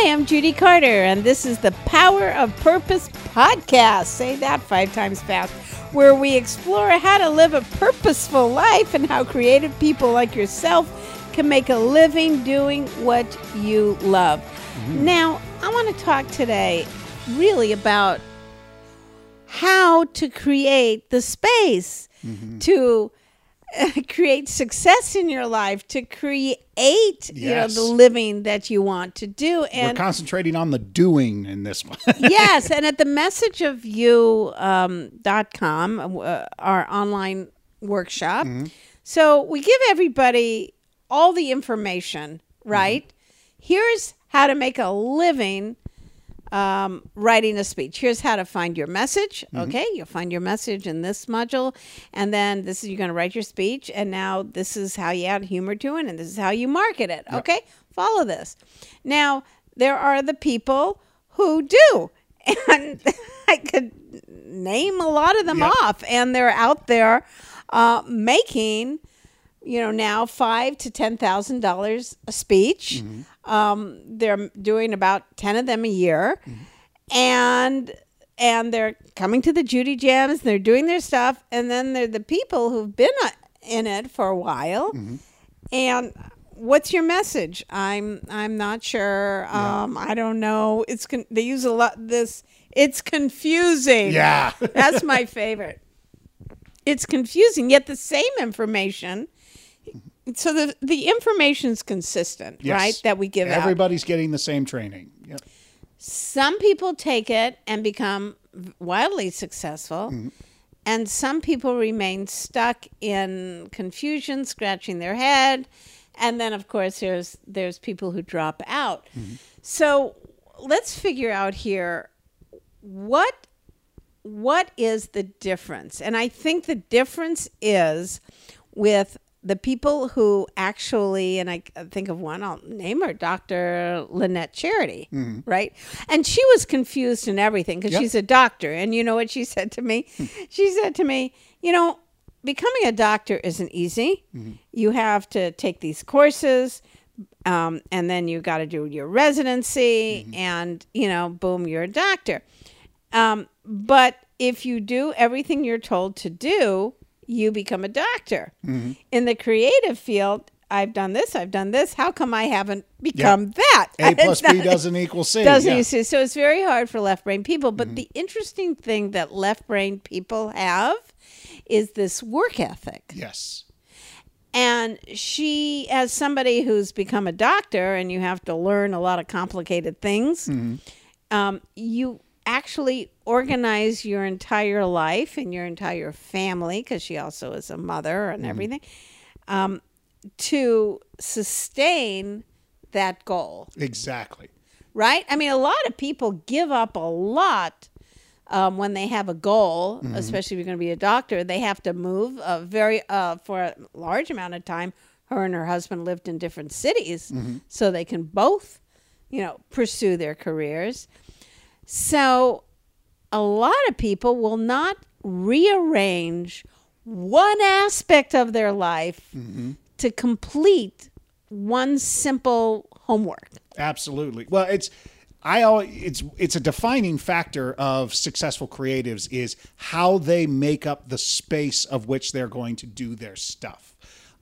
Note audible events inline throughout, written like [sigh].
Hi, I'm Judy Carter, and this is the Power of Purpose podcast. Say that five times fast, where we explore how to live a purposeful life and how creative people like yourself can make a living doing what you love. Now, I want to talk today really about how to create the space to uh, [laughs] create success in your life, to create you know the living that you want to do, and We're concentrating on the doing in this one. [laughs] yes, and at the message of you um, dot com, uh, our online workshop. So we give everybody all the information, right? Here's how to make a living um, writing a speech. Here's how to find your message. Okay, you'll find your message in this module, and then this is you're going to write your speech, and now this is how you add humor to it, and this is how you market it. Okay, follow this. Now there are the people who do, [laughs] and I could name a lot of them Yep. off, and they're out there uh, making you know now five to ten thousand dollars a speech. Um, they're doing about ten of them a year, and and they're coming to the Judy Jams. They're doing their stuff, and then they're the people who've been uh, in it for a while. And what's your message? I'm I'm not sure. Um, I don't know. It's con- they use a lot this. It's confusing. Yeah. that's my favorite. It's confusing, yet the same information. So the the information's consistent, Yes. right? That we give out. Everybody's getting the same training. Yep. Some people take it and become wildly successful, mm-hmm. and some people remain stuck in confusion, scratching their head, and then of course there's there's people who drop out. Mm-hmm. So let's figure out here what what is the difference? And I think the difference is with the people who actually, and I think of one, I'll name her, Dr. Lynette Charity, right? And she was confused in everything because Yep. she's a doctor. And you know what she said to me? she said to me, you know, becoming a doctor isn't easy. You have to take these courses. Um, and then you got to do your residency, and you know, boom, you're a doctor. Um, but if you do everything you're told to do, you become a doctor. Mm-hmm. In the creative field, I've done this, I've done this. How come I haven't become that? A [laughs] plus B doesn't equal C. doesn't yeah. see? So it's very hard for left brain people. But mm-hmm. the interesting thing that left brain people have is this work ethic. Yes. And she, as somebody who's become a doctor and you have to learn a lot of complicated things, mm-hmm. um, you actually organize your entire life and your entire family, because she also is a mother and everything, um, to sustain that goal Exactly. right? I mean, a lot of people give up a lot um, when they have a goal, especially if you're going to be a doctor. They have to move uh, very uh, for a large amount of time. Her and her husband lived in different cities, so they can both, you know, pursue their careers. So, a lot of people will not rearrange one aspect of their life mm-hmm. to complete one simple homework. Absolutely. Well, it's I always it's it's a defining factor of successful creatives is how they make up the space of which they're going to do their stuff.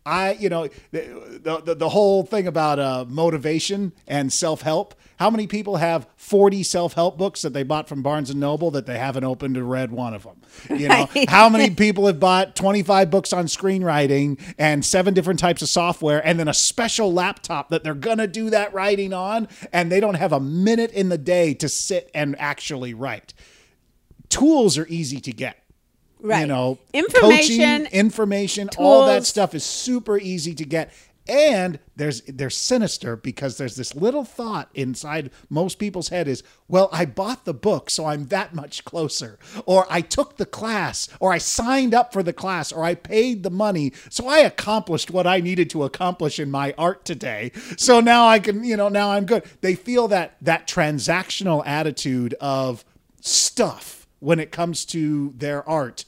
I, you know, the the, the whole thing about uh, motivation and self help. How many people have forty self help books that they bought from Barnes and Noble that they haven't opened or read one of them? You know, Right. [laughs] how many people have bought twenty five books on screenwriting and seven different types of software, and then a special laptop that they're gonna do that writing on, and they don't have a minute in the day to sit and actually write. Tools are easy to get. Right. You know, Information, coaching, information, all that stuff is super easy to get. And there's they're sinister because there's this little thought inside most people's head is, well, I bought the book, so I'm that much closer. Or I took the class, or I signed up for the class, or I paid the money, so I accomplished what I needed to accomplish in my art today. So now I can, you know, now I'm good. They feel that that transactional attitude of stuff when it comes to their art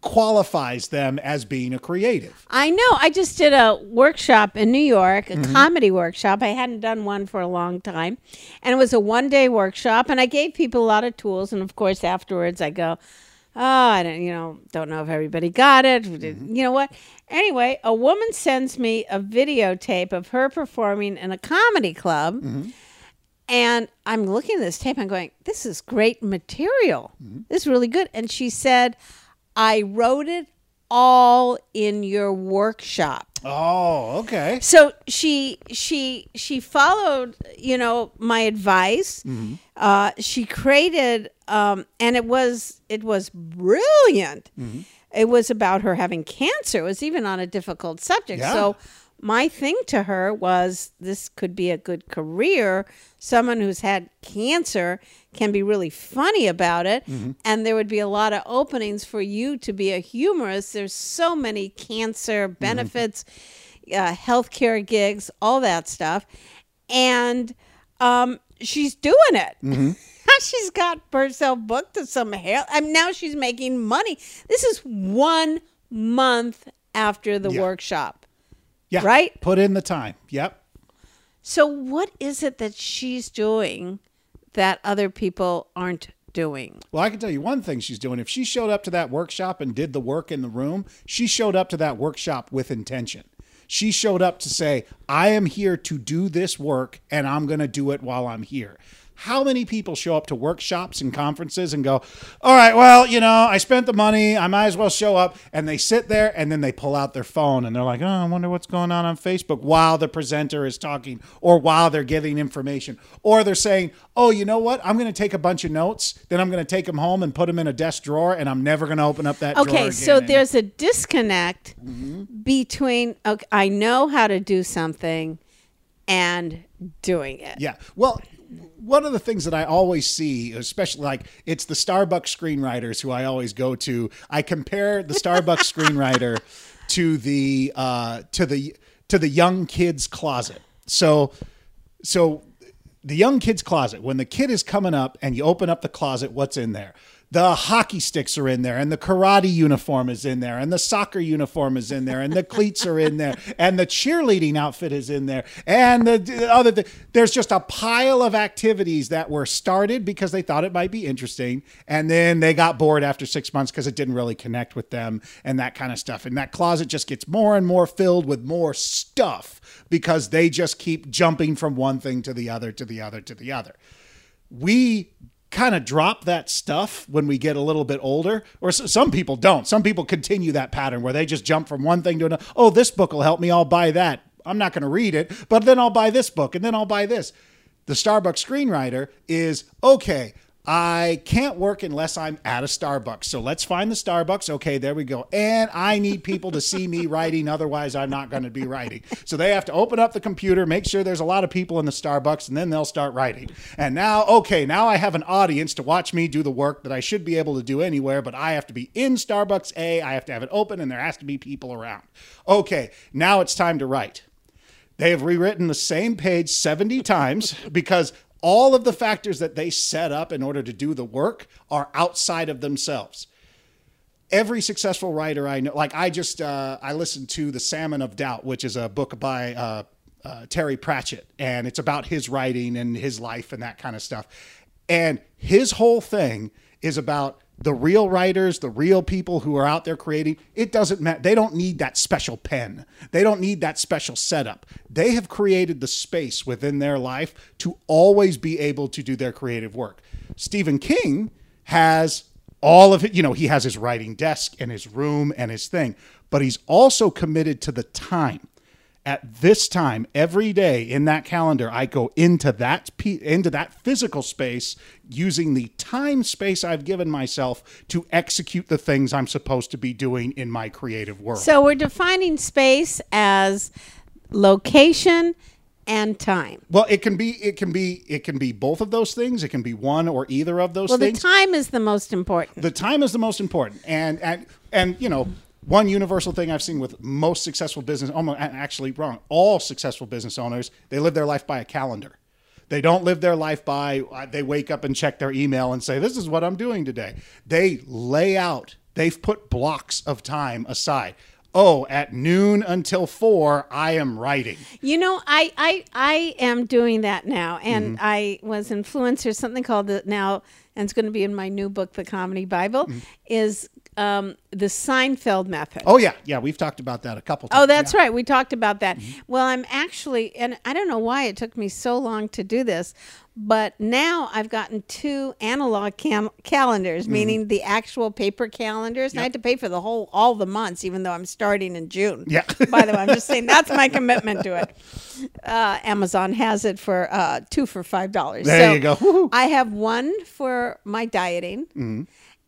qualifies them as being a creative. I know. I just did a workshop in New York, a Mm-hmm. comedy workshop. I hadn't done one for a long time. And it was a one day workshop. And I gave people a lot of tools. And of course, afterwards, I go, oh, I don't, you know, don't know if everybody got it. Mm-hmm. You know what? Anyway, a woman sends me a videotape of her performing in a comedy club. Mm-hmm. And I'm looking at this tape I'm going, this is great material. Mm-hmm. This is really good. And she said, I wrote it all in your workshop. Oh, okay. So she she she followed, you know, my advice. Uh, she created, um, and it was it was brilliant. It was about her having cancer. It was even on a difficult subject. Yeah. So my thing to her was this could be a good career. Someone who's had cancer can be really funny about it, and there would be a lot of openings for you to be a humorist. There's so many cancer benefits, uh, healthcare gigs, all that stuff, and um, she's doing it. [laughs] she's got herself booked to some hair. I mean, now she's making money. This is one month after the Yeah. workshop. Yeah. Right? Put in the time. Yep. So, what is it that she's doing that other people aren't doing? Well, I can tell you one thing she's doing. If she showed up to that workshop and did the work in the room, she showed up to that workshop with intention. She showed up to say, I am here to do this work and I'm going to do it while I'm here. How many people show up to workshops and conferences and go, All right, well, you know, I spent the money. I might as well show up. And they sit there and then they pull out their phone and they're like, Oh, I wonder what's going on on Facebook while the presenter is talking or while they're giving information. Or they're saying, Oh, you know what? I'm going to take a bunch of notes. Then I'm going to take them home and put them in a desk drawer and I'm never going to open up that drawer. Okay, so there's a disconnect between okay, I know how to do something and doing it. Yeah. Well, one of the things that I always see, especially like it's the Starbucks screenwriters who I always go to. I compare the Starbucks [laughs] screenwriter to the uh, to the to the young kid's closet. So so the young kid's closet, when the kid is coming up and you open up the closet, what's in there? The hockey sticks are in there, and the karate uniform is in there, and the soccer uniform is in there, and the cleats are in there, [laughs] and the cheerleading outfit is in there, and the the other. Th- there's just a pile of activities that were started because they thought it might be interesting, and then they got bored after six months because it didn't really connect with them, and that kind of stuff. And that closet just gets more and more filled with more stuff because they just keep jumping from one thing to the other to the other to the other we kind of drop that stuff when we get a little bit older or some people don't. Some people continue that pattern where they just jump from one thing to another oh this book will help me i'll buy that. I'm not going to read it but then i'll buy this book and then i'll buy this. The starbucks screenwriter is okay I can't work unless I'm at a Starbucks. So let's find the Starbucks. Okay, there we go. And I need people to see me writing. Otherwise, I'm not going to be writing. So they have to open up the computer, make sure there's a lot of people in the Starbucks, and then they'll start writing. And now, okay, now I have an audience to watch me do the work that I should be able to do anywhere, but I have to be in Starbucks A. I have to have it open, and there has to be people around. Okay, now it's time to write. They have rewritten the same page 70 times because all of the factors that they set up in order to do the work are outside of themselves. Every successful writer I know, like I just, uh, I listened to The Salmon of Doubt, which is a book by uh, uh, Terry Pratchett, and it's about his writing and his life and that kind of stuff. And his whole thing is about the real writers, the real people who are out there creating. It doesn't matter. They don't need that special pen. They don't need that special setup. They have created the space within their life to always be able to do their creative work. Stephen King has all of it. You know, he has his writing desk and his room and his thing, but he's also committed to the time at this time every day in that calendar i go into that into that physical space using the time space i've given myself to execute the things i'm supposed to be doing in my creative world So we're defining space as location and time. well it can be it can be it can be both of those things it can be one or either of those Well, the time is the most important. the time is the most important and and and you know one universal thing I've seen with most successful business, almost actually wrong, all successful business owners, they live their life by a calendar. They don't live their life by uh, they wake up and check their email and say this is what I'm doing today. They lay out they've put blocks of time aside. Oh, at noon until four, I am writing. You know, I I I am doing that now, and Mm-hmm. I was influenced. influencer something called the now, and it's going to be in my new book, The Comedy Bible, is um, the Seinfeld method. Oh yeah, yeah, we've talked about that a couple times. Oh, that's right. We talked about that. Mm-hmm. Well, I'm actually, and I don't know why it took me so long to do this, but now I've gotten two analog cam- calendars, Mm-hmm. meaning the actual paper calendars. And I had to pay for the whole, all the months, even though I'm starting in June. Yeah. By the way, I'm just saying that's my [laughs] commitment to it. Uh, Amazon has it for uh, two for five dollars. There you go. Woohoo. I have one for my dieting, Mm-hmm.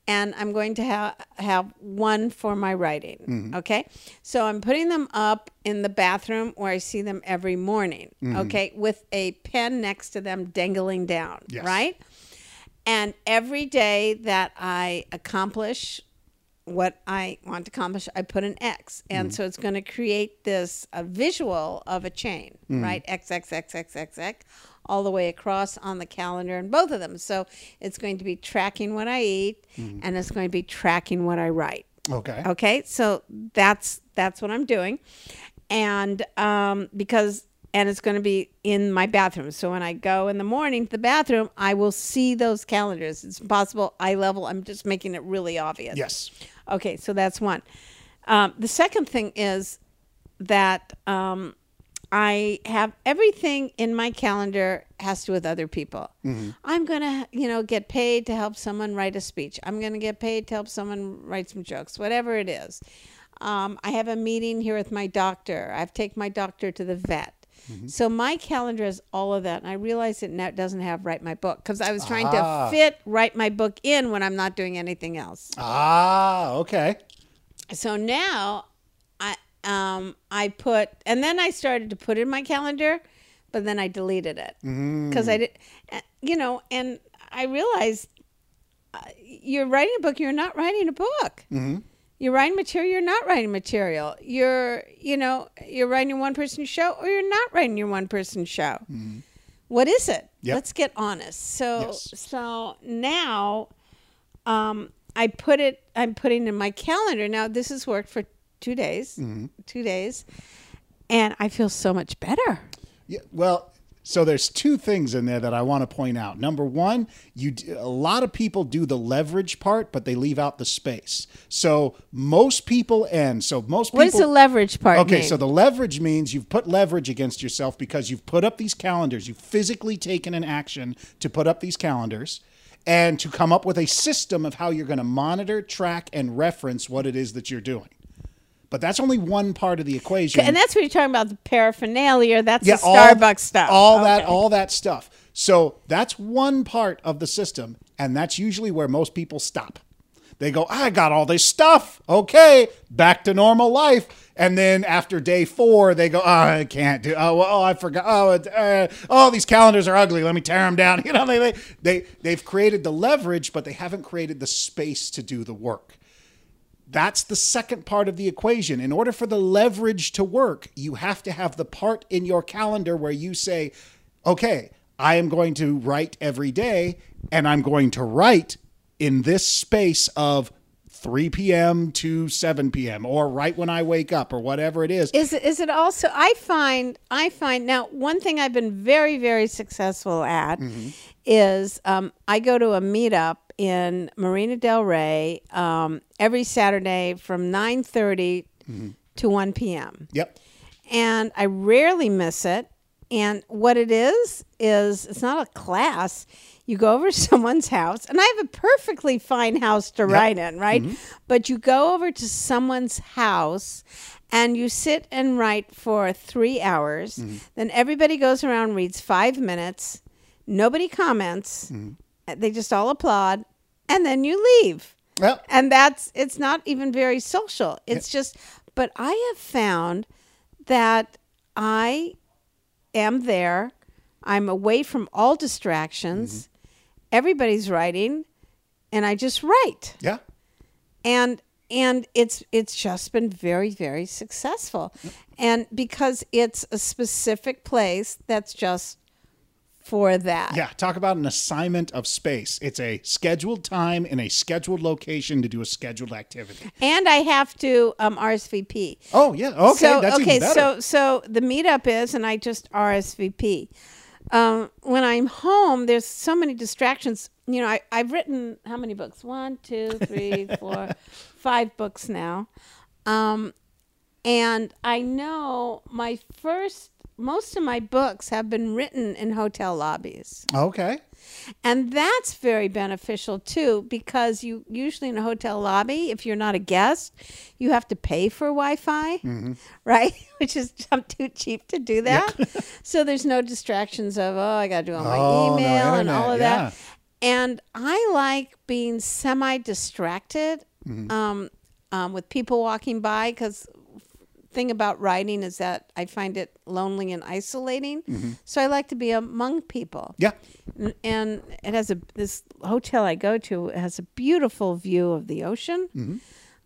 And I'm going to have have one for my writing. Mm-hmm. Okay, so I'm putting them up in the bathroom where I see them every morning. Mm-hmm. Okay, with a pen next to them dangling down. Yes. Right, and every day that I accomplish what I want to accomplish, I put an X, and Mm-hmm. so it's going to create this a visual of a chain, Mm-hmm. right? X X X X X X, all the way across on the calendar in both of them. So it's going to be tracking what I eat, Mm-hmm. and it's going to be tracking what I write. Okay. Okay, so that's that's what I'm doing, and um, because and it's going to be in my bathroom. So when I go in the morning to the bathroom, I will see those calendars. It's possible eye level. I'm just making it really obvious. Yes. Okay, so that's one. Um, the second thing is that um, I have everything in my calendar has to do with other people. I'm gonna, you know, get paid to help someone write a speech. I'm gonna get paid to help someone write some jokes, whatever it is. Um, I have a meeting here with my doctor. I've taken my doctor to the vet. So my calendar is all of that, and I realize it now doesn't have write my book because I was trying Ah. to fit write my book in when I'm not doing anything else Ah, okay. so now um I put and then I started to put in my calendar, but then I deleted it because I did, uh, you know, and I realized uh, you're writing a book, you're not writing a book. You're writing material, you're not writing material. You're, you know, you're writing a one person show or you're not writing your one person show. What is it? Yep. Let's get honest. So, Yes. so now um, I put it. I'm putting in my calendar now. This has worked for two days. Mm-hmm. Two days, and I feel so much better. Yeah, well, so there's two things in there that I want to point out. Number one, you d- a lot of people do the leverage part, but they leave out the space. So most people end. So most people. What does the leverage part Okay, mean? so the leverage means you've put leverage against yourself because you've put up these calendars. You've physically taken an action to put up these calendars and to come up with a system of how you're going to monitor, track, and reference what it is that you're doing. But that's only one part of the equation. and that's what you're talking about the paraphernalia. That's the all- Starbucks stuff. All that, all that stuff. So that's one part of the system, and that's usually where most people stop. They go, I got all this stuff. Okay, back to normal life. And then after day four, they go, Oh, I can't do. Oh, well, oh I forgot. Oh, uh, oh, these calendars are ugly. Let me tear them down. [laughs] You know, they, they they they've created the leverage, but they haven't created the space to do the work. That's the second part of the equation. In order for the leverage to work, you have to have the part in your calendar where you say, okay, I am going to write every day and I'm going to write in this space of 3 p.m. to 7 p.m. or right when I wake up or whatever it is. Is it, is it also? I find I find now one thing I've been very very successful at Mm-hmm. is um, I go to a meetup in Marina Del Rey um, every Saturday from nine Mm-hmm. to one p.m. Yep. and I rarely miss it. And what it is is it's not a class. You go over to [laughs] someone's house, and I have a perfectly fine house to write in, right? But you go over to someone's house and you sit and write for three hours. Then everybody goes around, reads five minutes. Nobody comments. They just all applaud, and then you leave. Well, and that's it's not even very social. It's just but i have found that i am there. I'm away from all distractions. Mm-hmm. Everybody's writing and i just write. Yeah. and and it's it's just been very very successful. And because it's a specific place that's just for that. Yeah, talk about an assignment of space. It's a scheduled time in a scheduled location to do a scheduled activity. And I have to um, RSVP. Oh yeah, okay, so that's okay, so so the meetup is, and I just RSVP. Um, when I'm home, there's so many distractions. You know, I, I've written how many books? One, two, three, [laughs] four, five books now. Um, and I know my first, most of my books have been written in hotel lobbies. okay, And that's very beneficial too because you usually in a hotel lobby, if you're not a guest, you have to pay for Wi Fi, right? [laughs] Which is I'm too cheap to do that. so there's no distractions of, oh, I got to do all my Oh, no, email and all of yeah. that. And I like being semi distracted Mm-hmm. um, um, with people walking by because thing about writing is that I find it lonely and isolating. Mm-hmm. So I like to be among people yeah, and it has a this hotel I go to has a beautiful view of the ocean.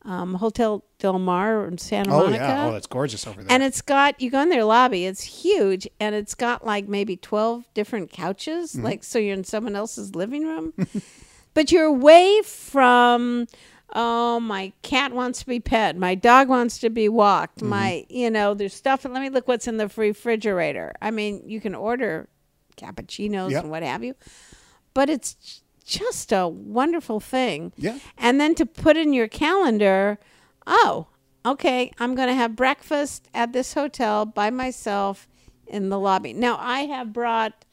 Um, hotel Del Mar in Santa Mm-hmm. oh Monica. yeah, oh it's gorgeous over there. and it's got you go in their lobby. It's huge, and it's got like maybe twelve different couches, Mm-hmm. like so you're in someone else's living room, [laughs] but you're away from. Oh, my cat wants to be pet. My dog wants to be walked. Mm-hmm. My, you know, there's stuff. Let me look what's in the refrigerator. I mean, you can order cappuccinos Yep. and what have you, but it's just a wonderful thing. Yeah. And then to put in your calendar, oh, okay, I'm going to have breakfast at this hotel by myself in the lobby. Now, I have brought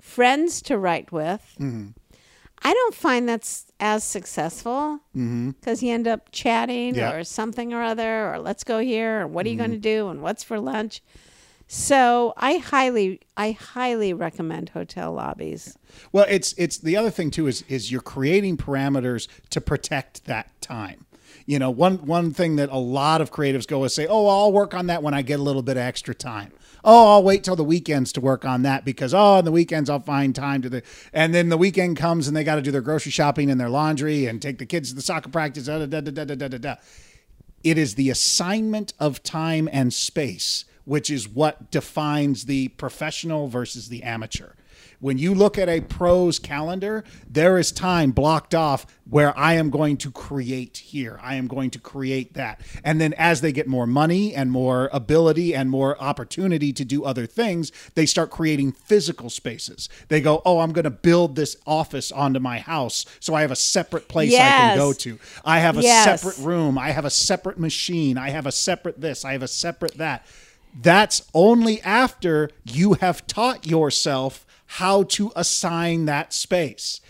friends to write with. Mm-hmm. I don't find that's as successful because you end up chatting Yeah. or something or other, or let's go here, or what are you Mm-hmm. going to do, and what's for lunch. So I highly, I highly recommend hotel lobbies. Well, it's it's the other thing too is is you're creating parameters to protect that time. You know, one one thing that a lot of creatives go is say, "Oh, I'll work on that when I get a little bit of extra time." Oh, I'll wait till the weekends to work on that because oh, on the weekends I'll find time to the and then the weekend comes and they got to do their grocery shopping and their laundry and take the kids to the soccer practice. Da, da, da, da, da, da, da. It is the assignment of time and space which is what defines the professional versus the amateur. When you look at a pro's calendar, there is time blocked off where I am going to create here. I am going to create that. And then as they get more money and more ability and more opportunity to do other things, they start creating physical spaces. They go, "Oh, I'm going to build this office onto my house so I have a separate place I can go to. I have a Yes. separate room. I have a separate machine. I have a separate this. I have a separate that. That's only after you have taught yourself how to assign that space.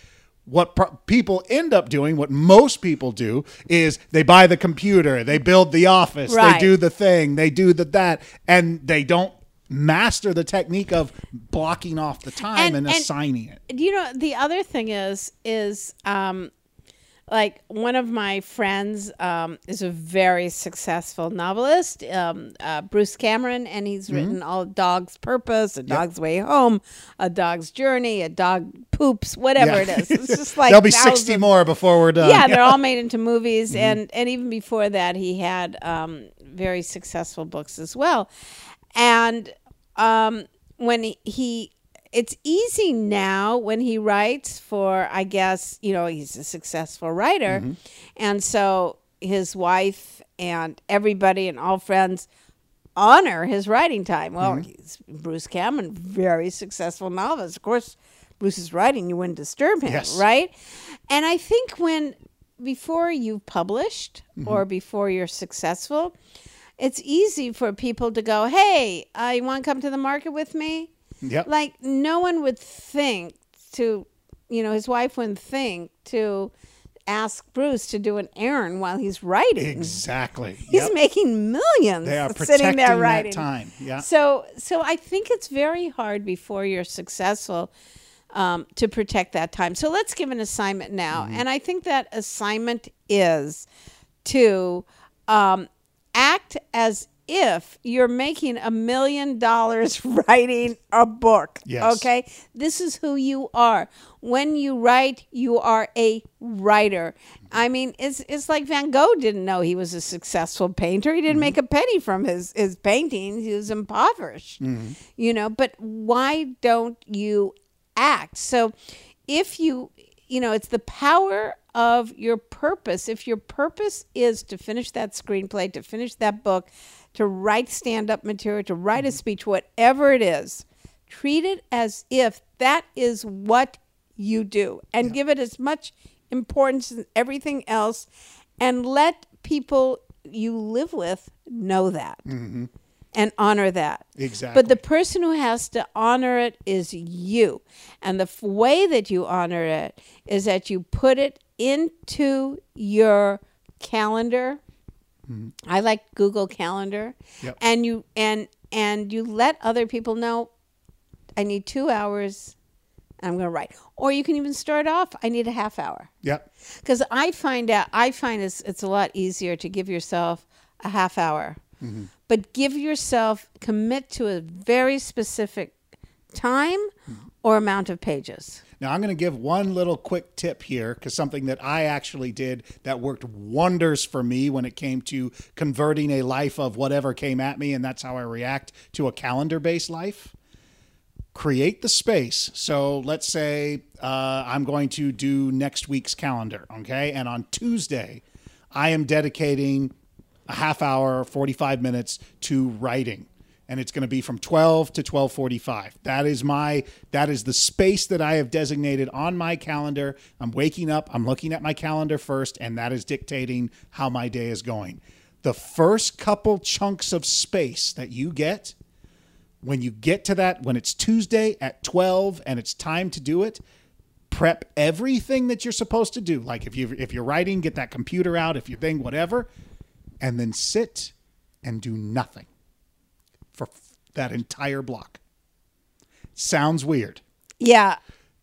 What pro- people end up doing, what most people do, is they buy the computer, they build the office, Right. they do the thing, they do the that, and they don't master the technique of blocking off the time and, And- and- assigning it. you know the other thing is is um like one of my friends um, is a very successful novelist um, uh, bruce cameron and he's Mm-hmm. written all dog's purpose a dog's way home a dog's journey a dog poops whatever Yeah. it is it's just [laughs] like There'll be sixty more before we're done. yeah, they're [laughs] all made into movies, Mm-hmm. and and even before that, he had um, very successful books as well. And um, when he, he, it's easy now when he writes for, I guess you know he's a successful writer, Mm-hmm. and so his wife and everybody and all friends honor his writing time. Well, Mm-hmm. he's Bruce Cameron, very successful novelist. Of course, Bruce is writing, you wouldn't disturb him, Yes. right? And I think when before you've published Mm-hmm. or before you're successful, it's easy for people to go, "Hey, uh, you want to come to the market with me?" Yep. Like no one would think to, you know, his wife wouldn't think to ask Bruce to do an errand while he's writing. Exactly. He's Yep. making millions They are sitting there that writing. time. Yeah. So, so I think it's very hard before you're successful um, to protect that time. So let's give an assignment now, Mm-hmm. and I think that assignment is to um, act as if you're making a million dollars [laughs] writing a book. Yes. Okay. This is who you are. When you write, you are a writer. I mean, it's it's like Van Gogh didn't know he was a successful painter. He didn't mm-hmm. make a penny from his his paintings. He was impoverished. Mm-hmm. You know, but why don't you act. So if you, you know, it's the power of your purpose. If your purpose is to finish that screenplay, to finish that book, to write stand up material, to write a mm-hmm. speech, whatever it is, treat it as if that is what you do and give it as much importance as everything else and let people you live with know that mm-hmm. and honor that. Exactly. But the person who has to honor it is you. And the f- way that you honor it is that you put it into your calendar. I like Google Calendar. Yep. And you and and you let other people know I need 2 hours and I'm going to write. Or you can even start off I need a half hour. Yep. Because I find out, I find it's, it's a lot easier to give yourself a half hour, mm-hmm. but give yourself, commit to a very specific time mm-hmm. or amount of pages. Now, I'm going to give one little quick tip here because something that I actually did that worked wonders for me when it came to converting a life of whatever came at me, and that's how I react to a calendar based life. Create the space. So let's say uh, I'm going to do next week's calendar, okay? And on Tuesday, I am dedicating a half hour, 45 minutes to writing and it's going to be from 12 to 12:45. That is my that is the space that I have designated on my calendar. I'm waking up, I'm looking at my calendar first and that is dictating how my day is going. The first couple chunks of space that you get when you get to that when it's Tuesday at 12 and it's time to do it, prep everything that you're supposed to do. Like if you if you're writing, get that computer out, if you're thing whatever, and then sit and do nothing for that entire block. Sounds weird. Yeah,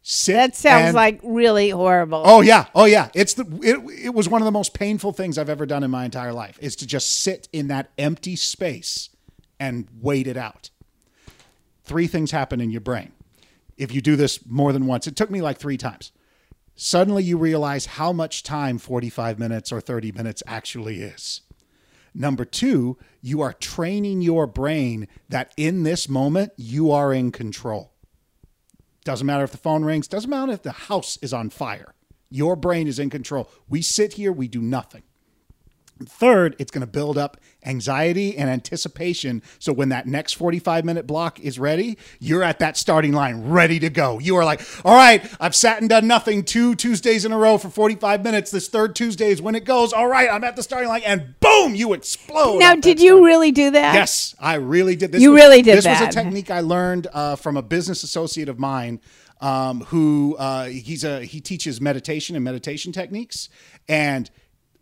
Sit that sounds and- like really horrible. Oh yeah, oh yeah. It's the it, it was one of the most painful things I've ever done in my entire life. Is to just sit in that empty space and wait it out. Three things happen in your brain if you do this more than once. It took me like three times. Suddenly you realize how much time 45 minutes or 30 minutes actually is. Number two, you are training your brain that in this moment you are in control. Doesn't matter if the phone rings, doesn't matter if the house is on fire. Your brain is in control. We sit here, we do nothing. Third, it's going to build up anxiety and anticipation. So when that next 45 minute block is ready, you're at that starting line ready to go. You are like, all right, I've sat and done nothing two Tuesdays in a row for 45 minutes. This third Tuesday is when it goes. All right, I'm at the starting line and boom, you explode. now, that did starting you really do that? Yes, I really did. This You was- really did This was a technique I learned uh, from a business associate of mine, um, who uh, he's a he teaches meditation and meditation techniques. And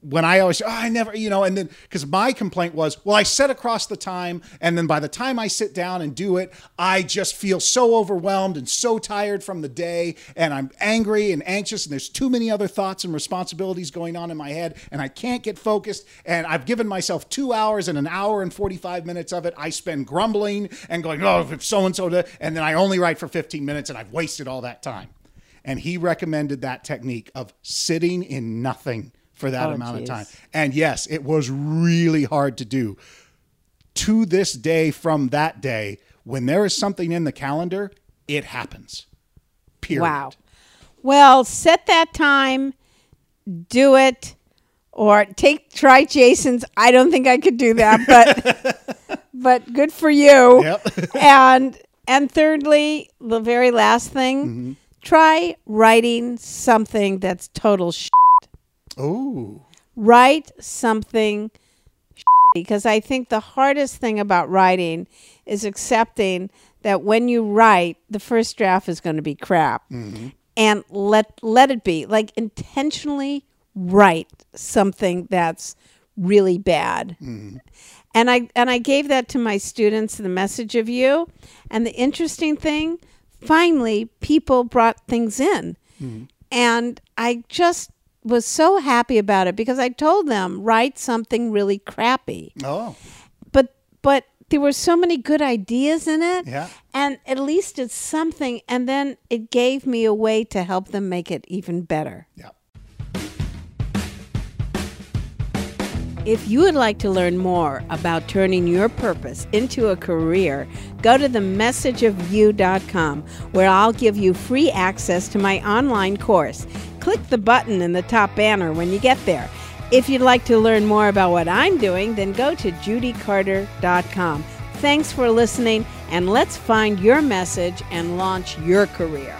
when I always, oh, I never, you know, and then because my complaint was, well, I set across the time, and then by the time I sit down and do it, I just feel so overwhelmed and so tired from the day, and I'm angry and anxious, and there's too many other thoughts and responsibilities going on in my head, and I can't get focused. And I've given myself two hours and an hour and 45 minutes of it. I spend grumbling and going, oh, if so and so, and then I only write for 15 minutes, and I've wasted all that time. And he recommended that technique of sitting in nothing for that Oh, amount geez. of time. And yes, it was really hard to do. To this day, from that day, when there is something in the calendar, it happens. Period. Wow. Well, set that time, do it, or take try Jason's. I don't think I could do that, but [laughs] but good for you. Yep. [laughs] and and thirdly, the very last thing, Mm-hmm. try writing something that's total shit. Oh, Write something because I think the hardest thing about writing is accepting that when you write, the first draft is going to be crap, mm-hmm. and let let it be. Like intentionally write something that's really bad. Mm-hmm. And I and I gave that to my students the message of you. And the interesting thing, finally, people brought things in. Mm-hmm. And I just was so happy about it because I told them write something really crappy. oh, But but there were so many good ideas in it. Yeah. And at least it's something and then it gave me a way to help them make it even better. yeah. If you would like to learn more about turning your purpose into a career, go to themessageofyou.com where I'll give you free access to my online course. Click the button in the top banner when you get there. If you'd like to learn more about what I'm doing, then go to judycarter.com. Thanks for listening, and let's find your message and launch your career.